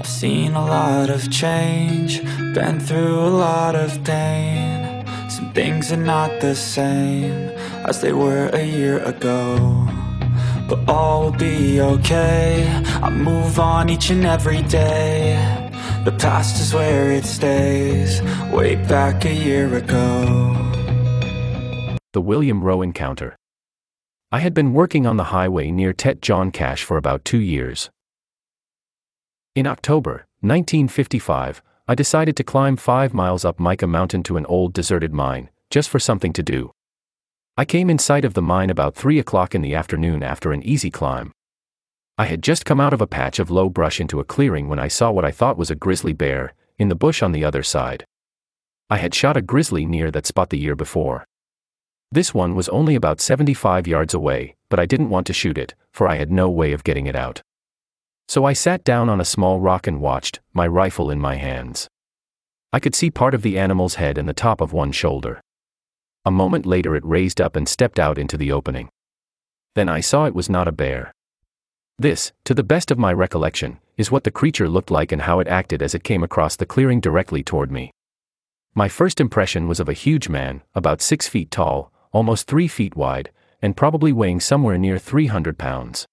I've seen a lot of change, been through a lot of pain. Some things are not the same as they were a year ago. But all will be okay. I move on each and every day. The past is where it stays, way back a year ago. The William Roe Encounter. I had been working on the highway near Tete Jaune Cache for about two years. In October 1955, I decided to climb five miles up Mica Mountain to an old deserted mine, just for something to do. I came in sight of the mine about 3 o'clock in the afternoon after an easy climb. I had just come out of a patch of low brush into a clearing when I saw what I thought was a grizzly bear, in the bush on the other side. I had shot a grizzly near that spot the year before. This one was only about 75 yards away, but I didn't want to shoot it, for I had no way of getting it out. So I sat down on a small rock and watched, my rifle in my hands. I could see part of the animal's head and the top of one shoulder. A moment later, it raised up and stepped out into the opening. Then I saw it was not a bear. This, to the best of my recollection, is what the creature looked like and how it acted as it came across the clearing directly toward me. My first impression was of a huge man, about six feet tall, almost three feet wide, and probably weighing somewhere near 300 pounds.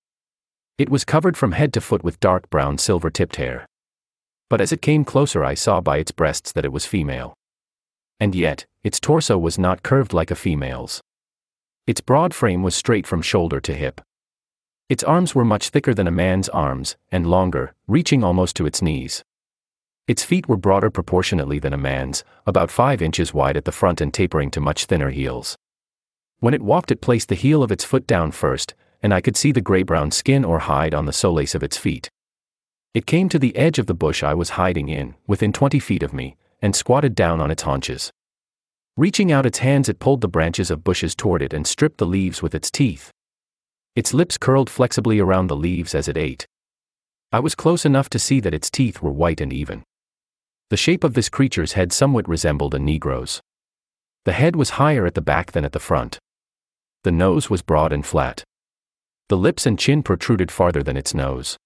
It was covered from head to foot with dark brown silver tipped hair. But as it came closer, I saw by its breasts that it was female. And yet, its torso was not curved like a female's. Its broad frame was straight from shoulder to hip. Its arms were much thicker than a man's arms, and longer, reaching almost to its knees. Its feet were broader proportionately than a man's, about five inches wide at the front and tapering to much thinner heels. When it walked, it placed the heel of its foot down first, and I could see the gray brown skin or hide on the solace of its feet. It came to the edge of the bush I was hiding in, within 20 feet of me, and squatted down on its haunches. Reaching out its hands, it pulled the branches of bushes toward it and stripped the leaves with its teeth. Its lips curled flexibly around the leaves as it ate. I was close enough to see that its teeth were white and even. The shape of this creature's head somewhat resembled a Negro's. The head was higher at the back than at the front. The nose was broad and flat. The lips and chin protruded farther than its nose.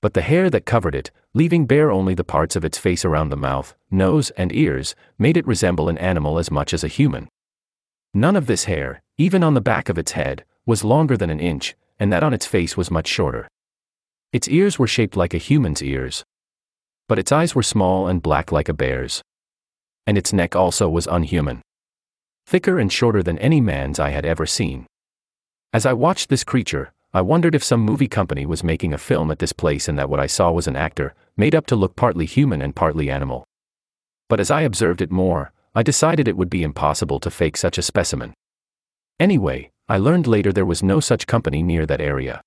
But the hair that covered it, leaving bare only the parts of its face around the mouth, nose, and ears, made it resemble an animal as much as a human. None of this hair, even on the back of its head, was longer than an inch, and that on its face was much shorter. Its ears were shaped like a human's ears. But its eyes were small and black like a bear's. And its neck also was unhuman thicker and shorter than any man's I had ever seen. As I watched this creature, I wondered if some movie company was making a film at this place and that what I saw was an actor, made up to look partly human and partly animal. But as I observed it more, I decided it would be impossible to fake such a specimen. Anyway, I learned later there was no such company near that area.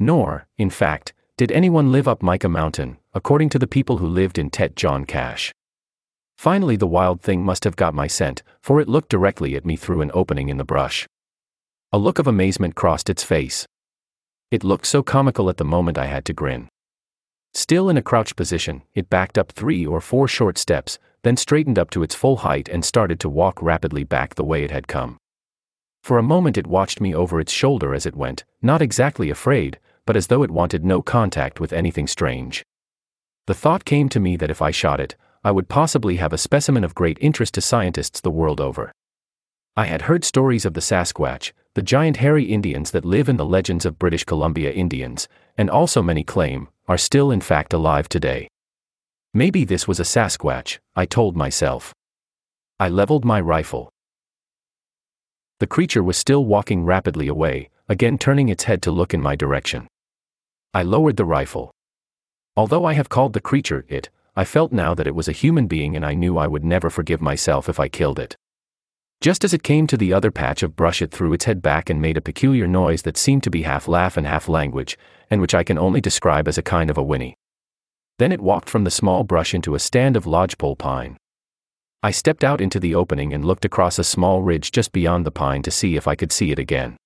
Nor, in fact, did anyone live up Mica Mountain, according to the people who lived in Tete Jaune Cache. Finally, the wild thing must have got my scent, for it looked directly at me through an opening in the brush. A look of amazement crossed its face. It looked so comical at the moment I had to grin. Still in a crouched position, it backed up three or four short steps, then straightened up to its full height and started to walk rapidly back the way it had come. For a moment it watched me over its shoulder as it went, not exactly afraid, but as though it wanted no contact with anything strange. The thought came to me that if I shot it, I would possibly have a specimen of great interest to scientists the world over. I had heard stories of the Sasquatch, the giant hairy Indians that live in the legends of British Columbia Indians, and also many claim, are still in fact alive today. Maybe this was a Sasquatch, I told myself. I leveled my rifle. The creature was still walking rapidly away, again turning its head to look in my direction. I lowered the rifle. Although I have called the creature it, I felt now that it was a human being and I knew I would never forgive myself if I killed it. Just as it came to the other patch of brush, it threw its head back and made a peculiar noise that seemed to be half laugh and half language, and which I can only describe as a kind of a whinny. Then it walked from the small brush into a stand of lodgepole pine. I stepped out into the opening and looked across a small ridge just beyond the pine to see if I could see it again.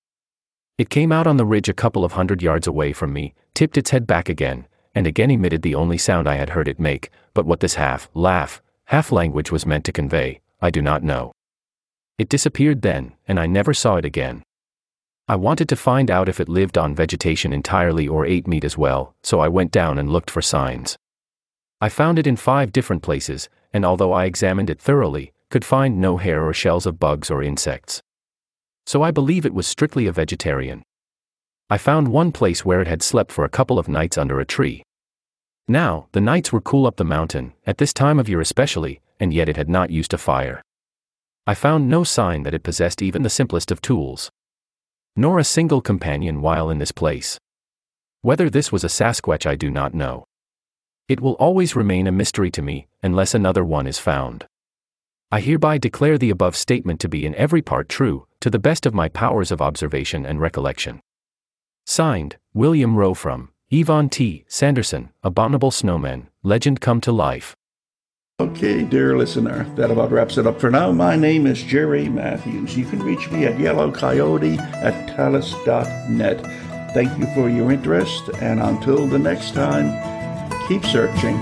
It came out on the ridge a couple of hundred yards away from me, tipped its head back again, and again emitted the only sound I had heard it make, but what this half, laugh, half language was meant to convey, I do not know. It disappeared then, and I never saw it again. I wanted to find out if it lived on vegetation entirely or ate meat as well, so I went down and looked for signs. I found it in five different places, and although I examined it thoroughly, could find no hair or shells of bugs or insects. So I believe it was strictly a vegetarian. I found one place where it had slept for a couple of nights under a tree. Now, the nights were cool up the mountain, at this time of year especially, and yet it had not used a fire. I found no sign that it possessed even the simplest of tools nor a single companion while in this place. Whether this was a Sasquatch, I do not know. It will always remain a mystery to me, unless another one is found. I hereby declare the above statement to be in every part true, to the best of my powers of observation and recollection. Signed, William Roe from Ivan T. Sanderson, Abominable Snowmen, Legend Come to Life. Okay, dear listener, that about wraps it up for now. My name is Jerry Matthews. You can reach me at yellowcoyote at talis.net. Thank you for your interest, and until the next time, keep searching.